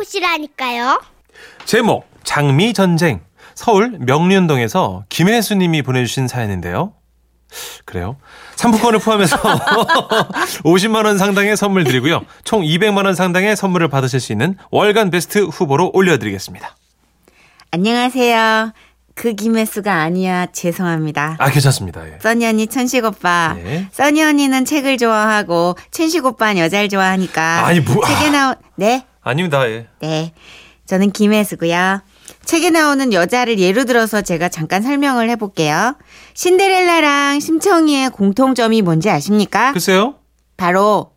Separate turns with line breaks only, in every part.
만나보시라니까요.
제목 장미 전쟁 서울 명륜동에서 김혜수님이 보내주신 사연인데요. 그래요? 상품권을 포함해서 50만 원 상당의 선물 드리고요. 총 200만 원 상당의 선물을 받으실 수 있는 월간 베스트 후보로 올려드리겠습니다.
안녕하세요. 그 김혜수가 아니야. 죄송합니다.
아 괜찮습니다. 예.
써니 언니, 천식 오빠.
네.
써니 언니는 책을 좋아하고 천식 오빠는 여자를 좋아하니까.
아니, 뭐-
책에 나온 네,
아닙니다. 예.
네. 저는 김혜수고요. 책에 나오는 여자를 예로 들어서 제가 잠깐 설명을 해볼게요. 신데렐라랑 심청이의 공통점이 뭔지 아십니까?
글쎄요.
바로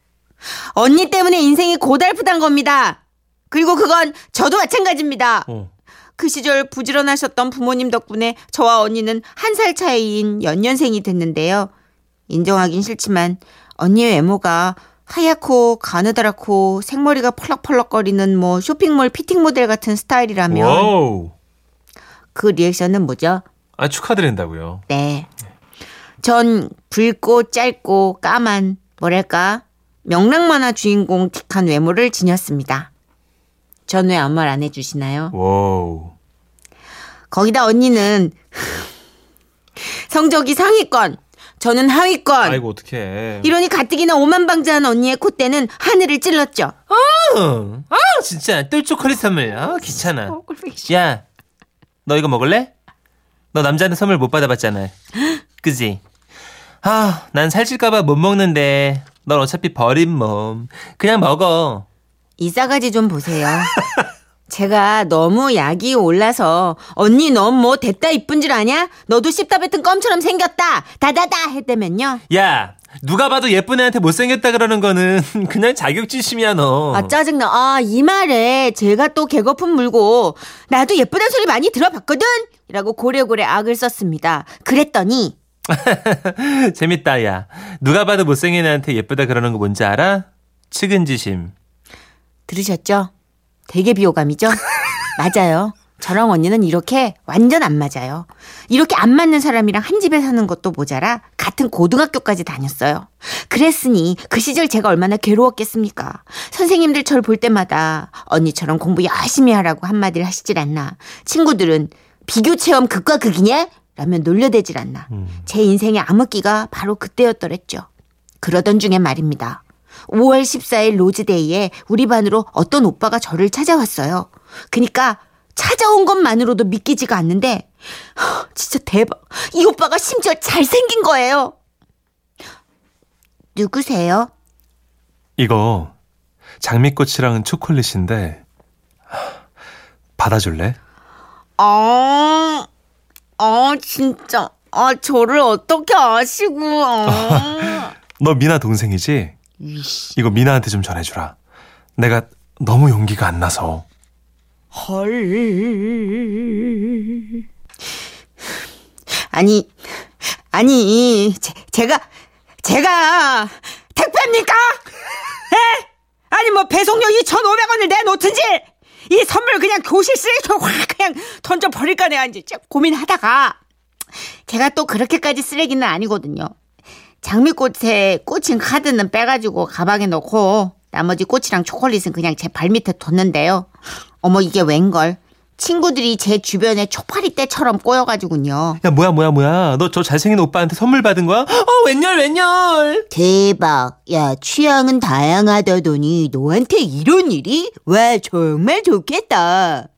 언니 때문에 인생이 고달프단 겁니다. 그리고 그건 저도 마찬가지입니다.
어.
그 시절 부지런하셨던 부모님 덕분에 저와 언니는 한 살 차이인 연년생이 됐는데요. 인정하긴 싫지만 언니의 외모가 하얗고 가느다랗고 생머리가 펄럭펄럭거리는 뭐 쇼핑몰 피팅 모델 같은 스타일이라면
와우.
그 리액션은 뭐죠?
아 축하드린다고요.
네. 전 붉고 짧고 까만 뭐랄까 명랑만화 주인공 틱한 외모를 지녔습니다. 전 왜 아무 말 안 해주시나요?
와우.
거기다 언니는 성적이 상위권, 저는 하위권.
아이고 어떡해.
이러니 가뜩이나 오만방자한 언니의 콧대는 하늘을 찔렀죠.
어, 아 진짜 똘 초콜릿 선물. 아 귀찮아. 야, 너 이거 먹을래? 너 남자한테 선물 못 받아봤잖아. 그지? 아, 난 살찔까봐 못 먹는데. 넌 어차피 버린 몸. 그냥 먹어.
이 싸가지 좀 보세요. 제가 너무 약이 올라서 언니 넌 뭐 됐다 이쁜 줄 아냐? 너도 씹다 뱉은 껌처럼 생겼다. 다다다 했다면요.
야, 누가 봐도 예쁜 애한테 못생겼다 그러는 거는 그냥 자격지심이야 너.
아 짜증나. 아 이 말에 제가 또 개거품 물고 나도 예쁘다는 소리 많이 들어봤거든. 이라고 고래고래 악을 썼습니다. 그랬더니
재밌다, 야. 누가 봐도 못생긴 애한테 예쁘다 그러는 거 뭔지 알아? 측은지심.
들으셨죠? 되게 비호감이죠? 맞아요. 저랑 언니는 이렇게 완전 안 맞아요. 이렇게 안 맞는 사람이랑 한 집에 사는 것도 모자라 같은 고등학교까지 다녔어요. 그랬으니 그 시절 제가 얼마나 괴로웠겠습니까? 선생님들 절 볼 때마다 언니처럼 공부 열심히 하라고 한마디를 하시질 않나. 친구들은 비교 체험 극과 극이냐? 라면 놀려대질 않나. 제 인생의 암흑기가 바로 그때였더랬죠. 그러던 중에 말입니다. 5월 14일 로즈데이에 우리 반으로 어떤 오빠가 저를 찾아왔어요. 그니까 찾아온 것만으로도 믿기지가 않는데 허, 진짜 대박. 이 오빠가 심지어 잘생긴 거예요. 누구세요?
이거 장미꽃이랑 초콜릿인데 받아줄래?
아, 아 진짜. 아 저를 어떻게 아시고. 아.
너 미나 동생이지? 이거 미나한테 좀 전해주라. 내가 너무 용기가 안 나서.
헐. 아니, 아니, 제, 제가, 제가, 택배입니까? 에? 아니, 뭐, 배송료 2,500원을 내놓든지, 이 선물 그냥 교실 쓰레기통 확 그냥 던져버릴까 내가 이제 좀 고민하다가, 제가 또 그렇게까지 쓰레기는 아니거든요. 장미꽃에 꽂힌 카드는 빼가지고 가방에 넣고 나머지 꽃이랑 초콜릿은 그냥 제 발밑에 뒀는데요. 어머 이게 웬걸? 친구들이 제 주변에 초파리 떼처럼 꼬여가지군요.
야 뭐야 뭐야 뭐야. 너 저 잘생긴 오빠한테 선물 받은 거야? 어 웬열 웬열.
대박. 야 취향은 다양하다더니 너한테 이런 일이? 와 정말 좋겠다.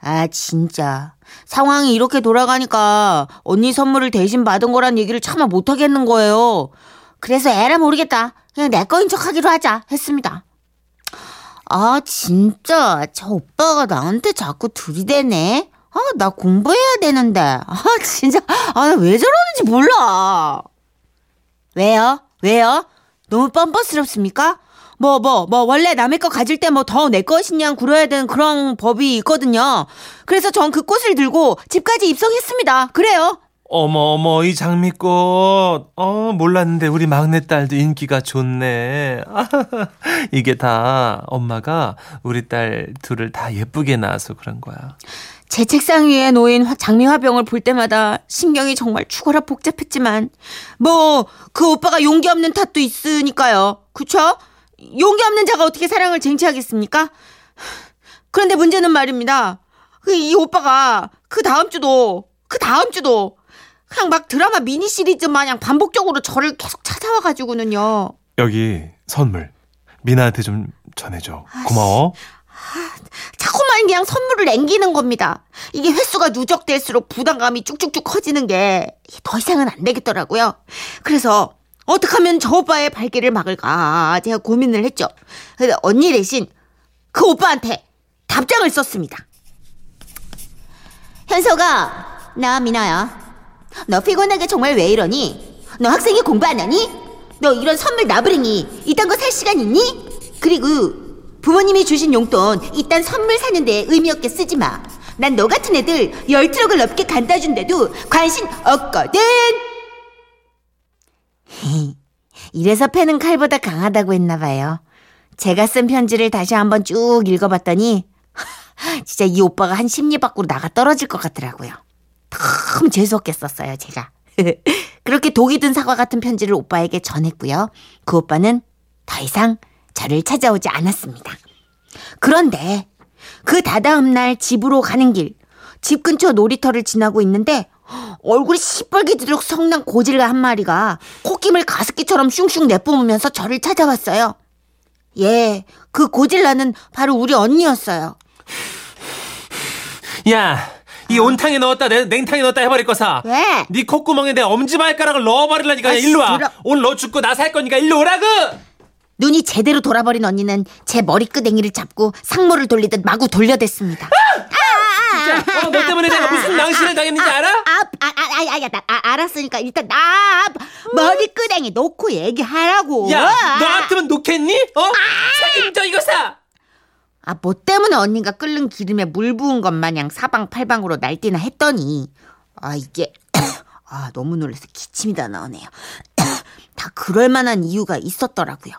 아 진짜 상황이 이렇게 돌아가니까 언니 선물을 대신 받은 거란 얘기를 차마 못하겠는 거예요. 그래서 에라 모르겠다. 그냥 내 거인 척 하기로 하자 했습니다. 아 진짜 저 오빠가 나한테 자꾸 들이대네. 아 나 공부해야 되는데. 아 진짜 아 나 왜 저러는지 몰라. 왜요? 왜요? 너무 뻔뻔스럽습니까? 뭐, 뭐, 뭐, 원래 남의 거 가질 때 뭐 더 내 것이냐 굴어야 되는 그런 법이 있거든요. 그래서 전 그 꽃을 들고 집까지 입성했습니다. 그래요.
어머 어머 이 장미꽃. 어 몰랐는데 우리 막내딸도 인기가 좋네. 이게 다 엄마가 우리 딸 둘을 다 예쁘게 낳아서 그런 거야.
제 책상 위에 놓인 화- 장미 화병을 볼 때마다 신경이 정말 죽어라 복잡했지만, 뭐, 그 오빠가 용기 없는 탓도 있으니까요. 그쵸? 용기 없는 자가 어떻게 사랑을 쟁취하겠습니까? 그런데 문제는 말입니다. 그이 오빠가 그 다음 주도 그 다음 주도 그냥 막 드라마 미니 시리즈 마냥 반복적으로 저를 계속 찾아와 가지고는요.
여기 선물. 미나한테 좀 전해줘. 고마워.
자꾸만 그냥 선물을 남기는 겁니다. 이게 횟수가 누적될수록 부담감이 쭉쭉쭉 커지는 게 더 이상은 안 되겠더라고요. 그래서 어떻게 하면 저 오빠의 발길을 막을까 제가 고민을 했죠. 언니 대신 그 오빠한테 답장을 썼습니다. 현서가 나 미나야. 너 피곤하게 정말 왜 이러니? 너 학생이 공부 안 하니? 너 이런 선물 나부랭이 이딴 거 살 시간 있니? 그리고 부모님이 주신 용돈 이딴 선물 사는데 의미 없게 쓰지 마. 난 너 같은 애들 열 트럭을 넘게 갖다 준데도 관심 없거든. 이래서 패는 칼보다 강하다고 했나 봐요. 제가 쓴 편지를 다시 한번 쭉 읽어봤더니 진짜 이 오빠가 한 심리 밖으로 나가 떨어질 것 같더라고요. 참 재수없게 썼어요, 제가. 그렇게 독이 든 사과 같은 편지를 오빠에게 전했고요. 그 오빠는 더 이상 저를 찾아오지 않았습니다. 그런데 그 다다음 날 집으로 가는 길, 집 근처 놀이터를 지나고 있는데 얼굴이 시뻘개지도록 성난 고질가 한 마리가 코김을 가습기처럼 슝슝 내뿜으면서 저를 찾아왔어요. 예, 그 고질라는 바로 우리 언니였어요.
야, 이 온탕에 넣었다, 내- 냉탕에 넣었다 해버릴 거사.
왜?
네 콧구멍에 내 엄지 발가락을 넣어버리려니까
아이씨,
일로 와.
들어.
오늘 너 죽고 나 살 거니까 일로 오라고.
눈이 제대로 돌아버린 언니는 제 머리끄댕이를 잡고 상모를 돌리듯 마구 돌려댔습니다.
진짜, 어, 너 때문에 내가 무슨 망신을 당했는지 알아?
아, 아, 아, 아, 아, 야, 나, 아, 알았으니까 일단 나 머리끄댕이 놓고 얘기하라고.
야, 너 같으면 놓겠니? 어? 책임져 이거 사.
아, 뭐 때문에 언니가 끓는 기름에 물 부은 것 마냥 사방팔방으로 날뛰나 했더니 아, 이게 아, 너무 놀라서 기침이 다 나오네요. 다 그럴 만한 이유가 있었더라고요.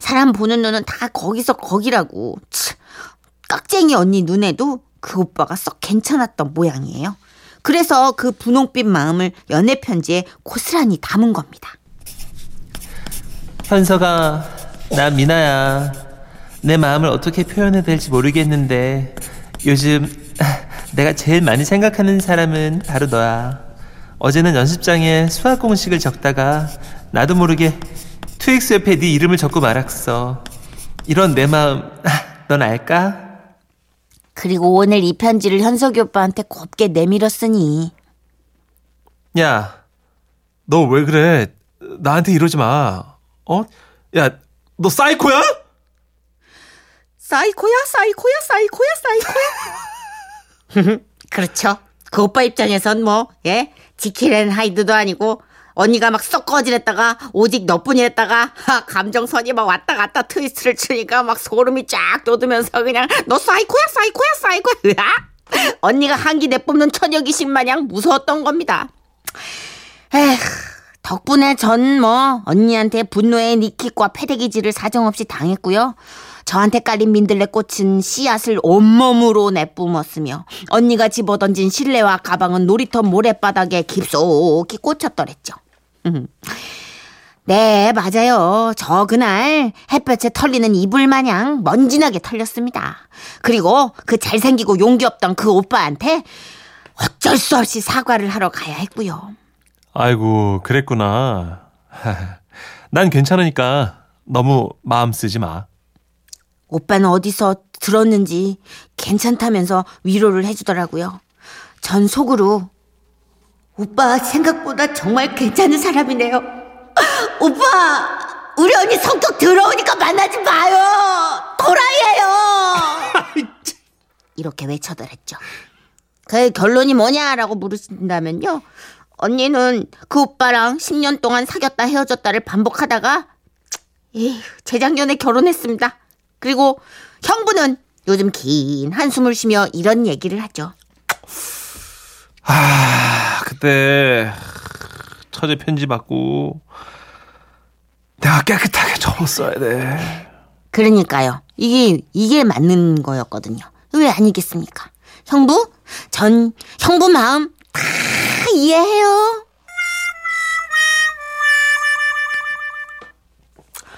사람 보는 눈은 다 거기서 거기라고. 치, 깍쟁이 언니 눈에도 그 오빠가 썩 괜찮았던 모양이에요. 그래서 그 분홍빛 마음을 연애 편지에 고스란히 담은 겁니다.
현서가 나 미나야. 내 마음을 어떻게 표현해야 될지 모르겠는데 요즘 내가 제일 많이 생각하는 사람은 바로 너야. 어제는 연습장에 수학 공식을 적다가 나도 모르게 트윅스 옆에 네 이름을 적고 말았어. 이런 내 마음 넌 알까?
그리고 오늘 이 편지를 현석이 오빠한테 곱게 내밀었으니
야, 너 왜 그래? 나한테 이러지 마. 어? 야, 너 사이코야?
사이코야 사이코야 사이코야 사이코야 그렇죠 그 오빠 입장에선 뭐 예 지킬앤 하이드도 아니고 언니가 막 썩 꺼지랬다가 오직 너뿐이랬다가 하, 감정선이 막 왔다 갔다 트위스트를 치니까 막 소름이 쫙 돋으면서 그냥 너 사이코야 사이코야 사이코야 으아! 언니가 한기 내뿜는 처녀 귀신 마냥 무서웠던 겁니다 에휴 덕분에 전 뭐 언니한테 분노의 니킥과 패대기질을 사정없이 당했고요. 저한테 깔린 민들레 꽃은 씨앗을 온몸으로 내뿜었으며 언니가 집어던진 실내화 가방은 놀이터 모래바닥에 깊숙이 꽂혔더랬죠. 음. 네, 맞아요. 저 그날 햇볕에 털리는 이불 마냥 먼지나게 털렸습니다. 그리고 그 잘생기고 용기 없던 그 오빠한테 어쩔 수 없이 사과를 하러 가야 했고요.
아이고, 그랬구나. 난 괜찮으니까 너무 마음 쓰지 마.
오빠는 어디서 들었는지 괜찮다면서 위로를 해주더라고요. 전 속으로 오빠 생각보다 정말 괜찮은 사람이네요. 오빠 우리 언니 성격 더러우니까 만나지 마요. 도라이예요. 이렇게 외쳐더랬죠. 그 결론이 뭐냐라고 물으신다면요. 언니는 그 오빠랑 10년 동안 사귀었다 헤어졌다를 반복하다가 에휴, 재작년에 결혼했습니다. 그리고 형부는 요즘 긴 한숨을 쉬며 이런 얘기를 하죠.
아, 그때 처제 편지 받고 내가 깨끗하게 접었어야 돼.
그러니까요. 이게 이게 맞는 거였거든요. 왜 아니겠습니까? 형부? 전 형부 마음 다 이해해요.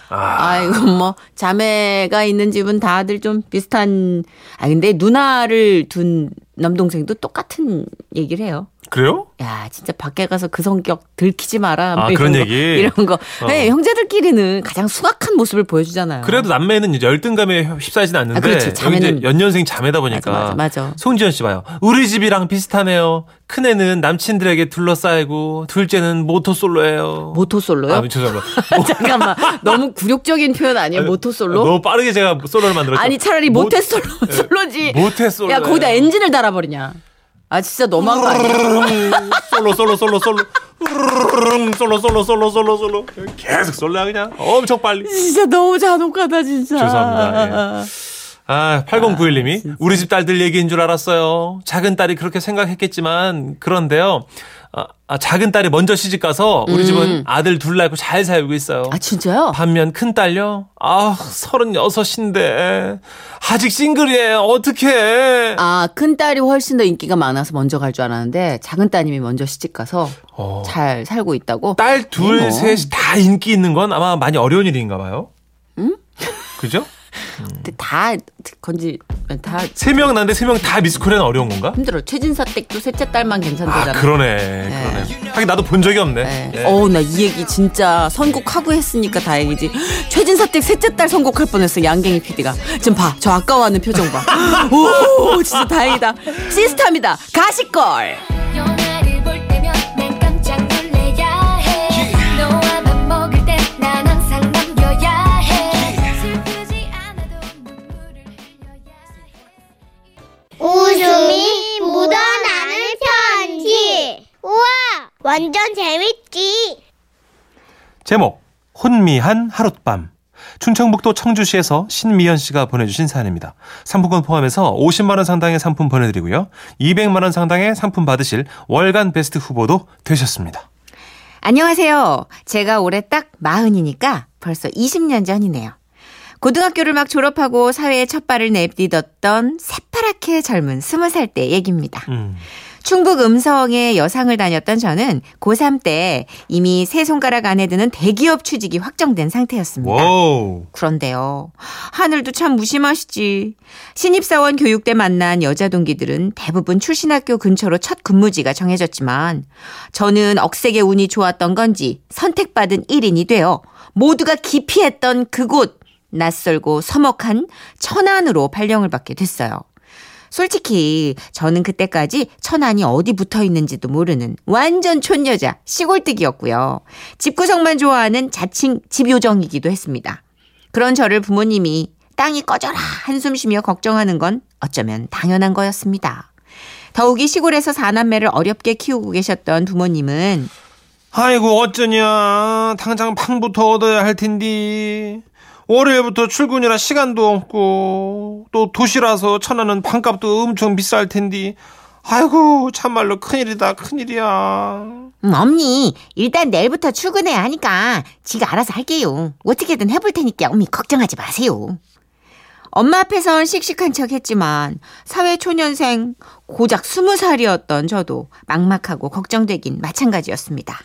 아, 이거 뭐 자매가 있는 집은 다들 좀 비슷한. 아 근데 누나를 둔 남동생도 똑같은 얘기를 해요.
그래요?
야, 진짜 밖에 가서 그 성격 들키지 마라.
아,
뭐 이런
그런
거,
얘기?
이런 거.
어.
네, 형제들끼리는 가장 수악한 모습을 보여주잖아요.
그래도 남매는 이제 열등감에 휩싸이진 않는데
아, 그렇지. 자매는-
연년생 자매다 보니까
맞아, 맞아, 맞아.
송지현 씨 봐요. 우리 집이랑 비슷하네요. 큰 애는 남친들에게 둘러싸이고 둘째는 모토 솔로예요.
모토 솔로요?
아, 죄송합니다.
잠깐만. 너무 굴욕적인 표현 아니에요? 모토 솔로?
너무 빠르게 제가 솔로를 만들었죠.
아니, 차라리
모-
모태솔로, 솔로지.
모태 솔로.
야, 거기다 엔진을 달아버리냐. 아, 진짜 너무한 거 아니야?
솔로 솔로 솔로 솔로 솔로 솔로 솔로 솔로 솔로 계속 솔로야 그냥 엄청 빨리.
진짜 너무 잔혹하다, 진짜.
죄송합니다, 예. 아, 8091님이 우리 집 딸들 얘기인 줄 알았어요. 작은 딸이 그렇게 생각했겠지만 그런데요. 아, 아, 작은 딸이 먼저 시집 가서 우리 집은 아들 둘 낳고 잘 살고 있어요.
아, 진짜요?
반면 큰 딸요? 아, 36인데 아직 싱글이에요. 어떡해.
아, 큰 딸이 훨씬 더 인기가 많아서 먼저 갈 줄 알았는데, 작은 따님이 먼저 시집 가서
어.
잘 살고 있다고?
딸 둘,
어머.
셋이 다 인기 있는 건 아마 많이 어려운 일인가 봐요. 응? 그죠?
근데 다, 건지, 다
세명 난데 세 명 다 미스코리아는 어려운 건가?
힘들어. 최진사 댁도 셋째 딸만
아,
괜찮다잖아.
그러네. 그러네. 하긴 나도 본 적이 없네.
네.
예.
어우, 나 이 얘기 진짜 선곡하고 했으니까 다행이지. 최진사 댁 셋째 딸 선곡할 뻔했어, 양갱이 PD가. 지금 봐, 저 아까워하는 표정 봐. 오, 진짜 다행이다. 시스타입니다. 가시걸.
편지. 우와, 완전 재밌지.
제목 혼미한 하룻밤 충청북도 청주시에서 신미연 씨가 보내주신 사연입니다. 상품권 포함해서 50만 원 상당의 상품 보내드리고요. 200만 원 상당의 상품 받으실 월간 베스트 후보도 되셨습니다.
안녕하세요. 제가 올해 딱 마흔이니까 벌써 20년 전이네요. 고등학교를 막 졸업하고 사회에 첫 발을 내디뎠던 새파랗게 젊은 20살 때 얘기입니다.
음.
충북 음성에 여상을 다녔던 저는 고3 때 이미 세 손가락 안에 드는 대기업 취직이 확정된 상태였습니다.
와우.
그런데요. 하늘도 참 무심하시지. 신입사원 교육 때 만난 여자 동기들은 대부분 출신 학교 근처로 첫 근무지가 정해졌지만 저는 억세게 운이 좋았던 건지 선택받은 1인이 되어 모두가 기피했던 그곳 낯설고 서먹한 천안으로 발령을 받게 됐어요. 솔직히 저는 그때까지 천안이 어디 붙어 있는지도 모르는 완전 촌여자 시골뜨기였고요. 집구석만 좋아하는 자칭 집요정이기도 했습니다. 그런 저를 부모님이 땅이 꺼져라 한숨 쉬며 걱정하는 건 어쩌면 당연한 거였습니다. 더욱이 시골에서 사남매를 어렵게 키우고 계셨던 부모님은
아이고 어쩌냐 당장 방부터 얻어야 할 텐데 월요일부터 출근이라 시간도 없고 또 도시라서 천안은 방값도 엄청 비쌀 텐데 아이고 참말로 큰일이다 큰일이야
음, 언니 일단 내일부터 출근해야 하니까 지가 알아서 할게요. 어떻게든 해볼 테니까 언니 걱정하지 마세요. 엄마 앞에선 씩씩한 척 했지만 사회초년생 고작 스무 살이었던 저도 막막하고 걱정되긴 마찬가지였습니다.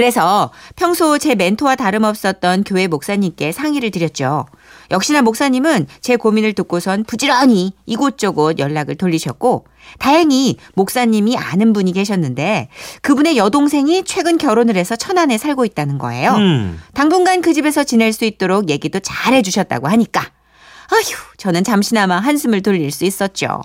그래서 평소 제 멘토와 다름없었던 교회 목사님께 상의를 드렸죠. 역시나 목사님은 제 고민을 듣고선 부지런히 이곳저곳 연락을 돌리셨고 다행히 목사님이 아는 분이 계셨는데 그분의 여동생이 최근 결혼을 해서 천안에 살고 있다는 거예요.
음.
당분간 그 집에서 지낼 수 있도록 얘기도 잘 해주셨다고 하니까 아휴 저는 잠시나마 한숨을 돌릴 수 있었죠.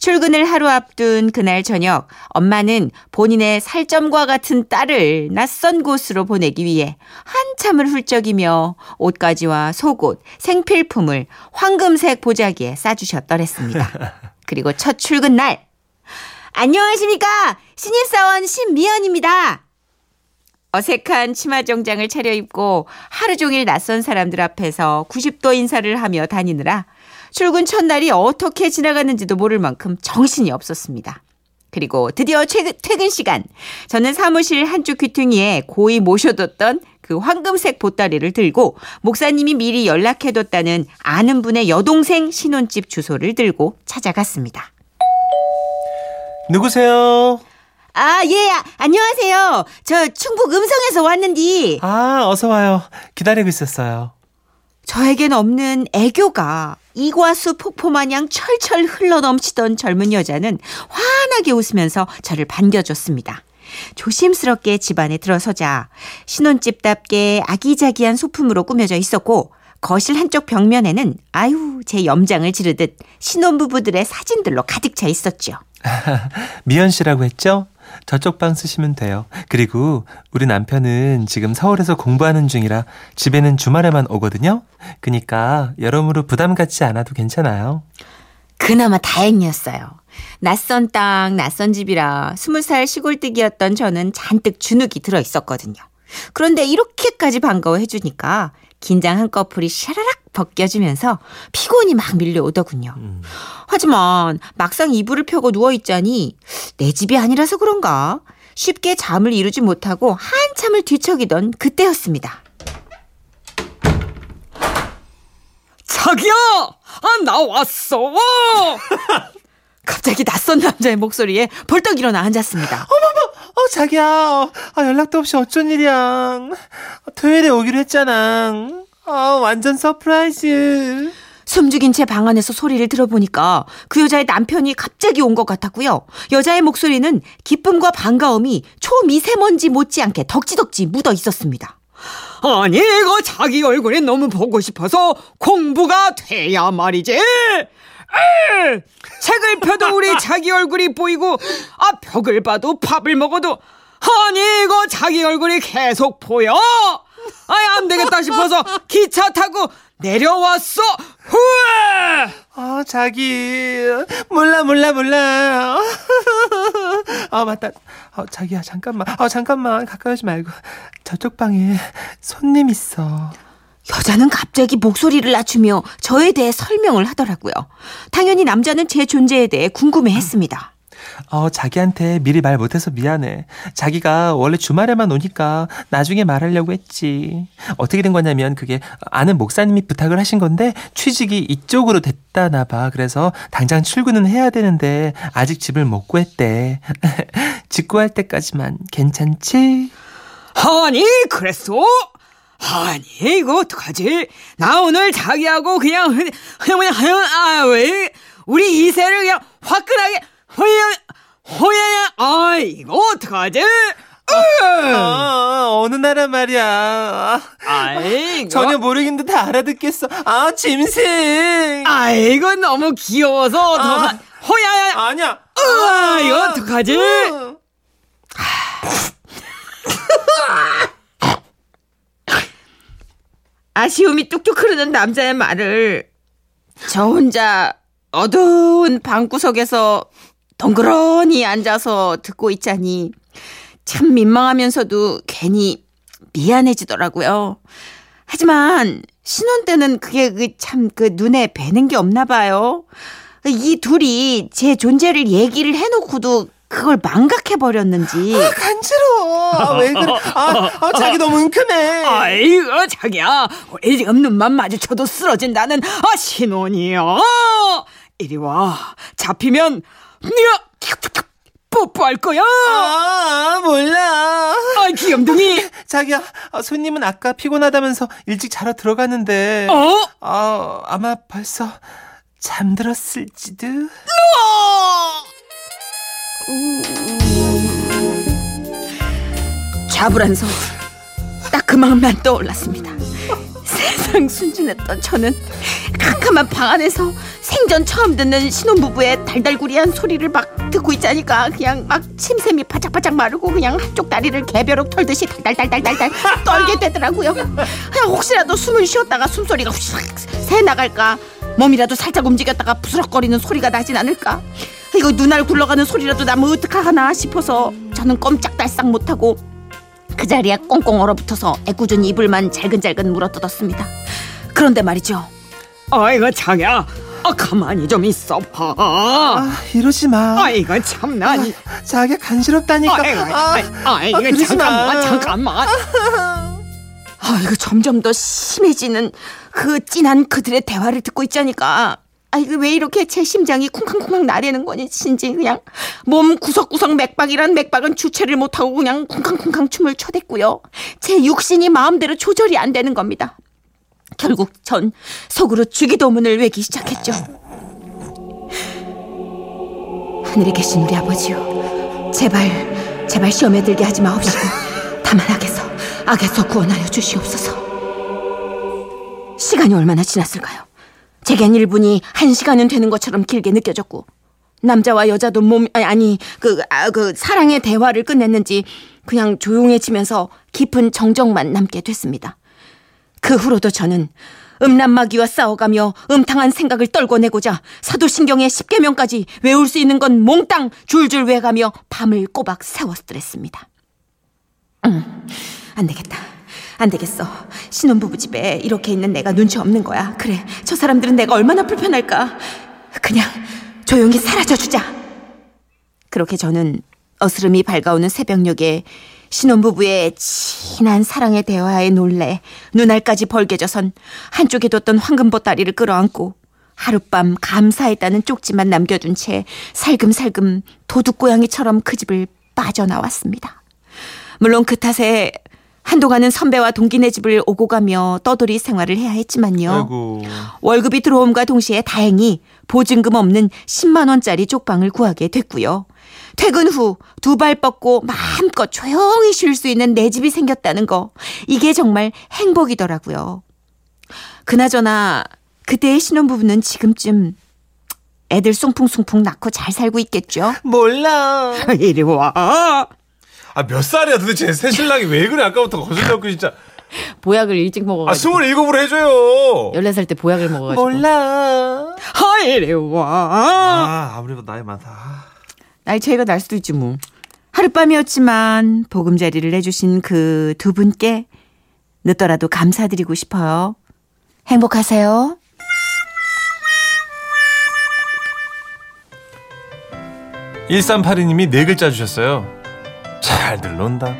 출근을 하루 앞둔 그날 저녁 엄마는 본인의 살점과 같은 딸을 낯선 곳으로 보내기 위해 한참을 훌쩍이며 옷가지와 속옷, 생필품을 황금색 보자기에 싸주셨더랬습니다. 그리고 첫 출근 날 안녕하십니까 신입사원 신미연입니다. 어색한 치마 정장을 차려입고 하루 종일 낯선 사람들 앞에서 90도 인사를 하며 다니느라 출근 첫날이 어떻게 지나갔는지도 모를 만큼 정신이 없었습니다. 그리고 드디어 퇴근, 퇴근 시간. 저는 사무실 한쪽 귀퉁이에 고이 모셔뒀던 그 황금색 보따리를 들고 목사님이 미리 연락해뒀다는 아는 분의 여동생 신혼집 주소를 들고 찾아갔습니다.
누구세요?
아, 예, 아, 안녕하세요. 저 충북 음성에서 왔는디.
아, 어서 와요. 기다리고 있었어요.
저에겐 없는 애교가 이과수 폭포 마냥 철철 흘러 넘치던 젊은 여자는 환하게 웃으면서 저를 반겨줬습니다. 조심스럽게 집안에 들어서자 신혼집답게 아기자기한 소품으로 꾸며져 있었고 거실 한쪽 벽면에는 아유 제 염장을 지르듯 신혼부부들의 사진들로 가득 차 있었죠.
미연 씨라고 했죠? 저쪽 방 쓰시면 돼요. 그리고 우리 남편은 지금 서울에서 공부하는 중이라 집에는 주말에만 오거든요. 그니까 여러모로 부담 갖지 않아도 괜찮아요.
그나마 다행이었어요. 낯선 땅, 낯선 집이라 스무 살 시골뜨기였던 저는 잔뜩 주눅이 들어 있었거든요. 그런데 이렇게까지 반가워해 주니까 긴장 한꺼풀이 샤라락 벗겨지면서 피곤이 막 밀려오더군요. 하지만 막상 이불을 펴고 누워있자니 내 집이 아니라서 그런가 쉽게 잠을 이루지 못하고 한참을 뒤척이던 그때였습니다. 자기야! 아, 나 왔어! 갑자기 낯선 남자의 목소리에 벌떡 일어나 앉았습니다.
어, 자기야. 아, 연락도 없이 어쩐 일이야. 토요일에 오기로 했잖아. 아, 완전 surprise.
숨죽인 채 방 안에서 소리를 들어보니까 그 여자의 남편이 갑자기 온 것 같았고요. 여자의 목소리는 기쁨과 반가움이 초미세먼지 못지않게 덕지덕지 묻어 있었습니다. 아니 이거 자기 얼굴이 너무 보고 싶어서 공부가 돼야 말이지. 에이, 책을 펴도 우리 자기 얼굴이 보이고 아 벽을 봐도 밥을 먹어도 아니 이거 자기 얼굴이 계속 보여. 아이 안 되겠다 싶어서 기차 타고 내려왔어. 후에
아, 자기. 몰라, 몰라, 몰라. 아, 맞다. 아, 자기야, 잠깐만. 아, 잠깐만. 가까이 오지 말고. 저쪽 방에 손님 있어.
여자는 갑자기 목소리를 낮추며 저에 대해 설명을 하더라고요. 당연히 남자는 제 존재에 대해 궁금해했습니다.
어, 자기한테 미리 말 못해서 미안해. 자기가 원래 주말에만 오니까 나중에 말하려고 했지. 어떻게 된 거냐면 그게 아는 목사님이 부탁을 하신 건데 취직이 이쪽으로 됐다나 봐. 그래서 당장 출근은 해야 되는데 아직 집을 못 구했대. 집 구할 때까지만 괜찮지?
아니 그랬어? 아니 이거 어떡하지? 나 오늘 자기하고 그냥 그냥 그냥 아왜 우리 이세를 그냥 화끈하게 호야 호야 아 이거 어떡하지?
아, 어느 나라 말이야.
아이
전혀 모르겠는데 다 알아듣겠어. 아, 짐승.
아 이거 너무 귀여워서 더
아.
하- 호야야
아니야.
아, 이거 어떡하지?
으.
아쉬움이 뚝뚝 흐르는 남자의 말을 저 혼자 어두운 방구석에서 덩그러니 앉아서 듣고 있자니 참 민망하면서도 괜히 미안해지더라고요. 하지만 신혼 때는 그게 그참그 눈에 뵈는 게 없나 봐요. 이 둘이 제 존재를 얘기를 해놓고도 그걸 망각해 버렸는지.
간지러워. 아, 왜 그래? 아, 아, 자기 너무 은큼해.
아이고 자기야 우리 지금 눈만 마주쳐도 쓰러진다는 아 신혼이야 이리 와 잡히면 네가 뽀뽀할 거야
아, 몰라.
아 귀염둥이
자기야, 아, 손님은 아까 피곤하다면서 일찍 자러 들어갔는데.
어?
아, 아마 벌써 잠들었을지도.
좌불안 서딱 그 마음만 떠올랐습니다 세상 순진했던 저는 캄캄한 방 안에서 생전 처음 듣는 신혼부부의 달달구리한 소리를 막 듣고 있자니까 그냥 막 침샘이 바짝바짝 마르고 그냥 한쪽 다리를 개벼룩 털듯이 달달달달달달 떨게 되더라고요. 그냥 혹시라도 숨을 쉬었다가 숨소리가 휘싹 새 나갈까 몸이라도 살짝 움직였다가 부스럭거리는 소리가 나진 않을까 이거 눈알 굴러가는 소리라도 나면 어떡하나 싶어서 저는 꼼짝달싹 못하고 그 자리에 꽁꽁 얼어붙어서 애꿎은 이불만 잘근잘근 물어뜯었습니다. 그런데 말이죠. 아이고 장야, 아, 가만히 좀 있어봐.
아, 이러지 마.
아이고 참나니.
자기야, 간지럽다니까.
아이고,
아,
아이고
아,
잠깐만
마.
잠깐만. 아 이거 점점 더 심해지는 그 진한 그들의 대화를 듣고 있자니까 아 이거 왜 이렇게 제 심장이 쿵쾅쿵쾅 나대는 거니 신지 그냥 몸 구석구석 맥박이란 맥박은 주체를 못하고 그냥 쿵쾅쿵쾅 춤을 춰댔고요. 제 육신이 마음대로 조절이 안 되는 겁니다. 결국 전 속으로 주기도문을 외기 시작했죠. 하늘에 계신 우리 아버지요. 제발, 제발 시험에 들게 하지 마옵시고 다만 악에서, 악에서 구원하여 주시옵소서. 시간이 얼마나 지났을까요? 제겐 1분이 1시간은 되는 것처럼 길게 느껴졌고 남자와 여자도 몸 아니, 그, 아, 그 사랑의 대화를 끝냈는지 그냥 조용해지면서 깊은 정적만 남게 됐습니다. 그 후로도 저는 음란마귀와 싸워가며 음탕한 생각을 떨궈내고자 사도신경의 10계명까지 외울 수 있는 건 몽땅 줄줄 외가며 밤을 꼬박 세웠더랬습니다. 음, 안 되겠다. 안 되겠어. 신혼부부 집에 이렇게 있는 내가 눈치 없는 거야. 그래, 저 사람들은 내가 얼마나 불편할까. 그냥 조용히 사라져 주자. 그렇게 저는 어스름이 밝아오는 새벽녘에 신혼부부의 진한 사랑의 대화에 놀래 눈알까지 벌개져선 한쪽에 뒀던 황금 보따리를 끌어안고 하룻밤 감사했다는 쪽지만 남겨둔 채 살금살금 도둑고양이처럼 그 집을 빠져나왔습니다. 물론 그 탓에 한동안은 선배와 동기네 집을 오고 가며 떠돌이 생활을 해야 했지만요.
아이고.
월급이 들어옴과 동시에 다행히 보증금 없는 10만 원짜리 쪽방을 구하게 됐고요. 퇴근 후 두 발 뻗고 마음껏 조용히 쉴 수 있는 내 집이 생겼다는 거 이게 정말 행복이더라고요. 그나저나 그때의 신혼부부는 지금쯤 애들 숭풍숭풍 낳고 잘 살고 있겠죠?
몰라.
이리 와.
아, 몇 살이야 도대체? 새 신랑이 왜 그래? 아까부터 거짓말고 진짜.
보약을 일찍
아,
먹어가지고.
27으로 해줘요.
14살 때 보약을 먹어가지고.
몰라.
이리 와.
아, 아무래도 나이 많다.
나이 차이가 날 수도 있지 뭐. 하룻밤이었지만 보금자리를 내주신 그 두 분께 늦더라도 감사드리고 싶어요. 행복하세요.
일3 8 2님이 네 글자 주셨어요. 잘들 논다.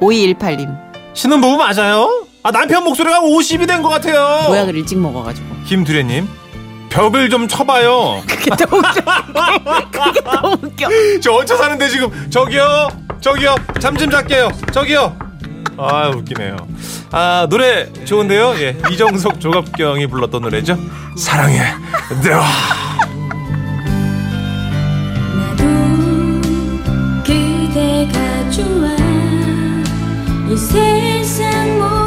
5218님
신혼부부 맞아요? 아, 남편 목소리가 50이 된 것 같아요.
보약을 일찍 먹어가지고.
김두래님, 벽을 좀 쳐봐요.
그게 더 웃겨. 그게 더 웃겨.
저 얹혀 사는데 지금 저기요, 저기요, 잠 좀 잘게요. 저기요. 아, 웃기네요. 아, 노래 좋은데요? 예, 이정석 조갑경이 불렀던 노래죠. 사랑해. 네. 와. 주와 이 세상 모든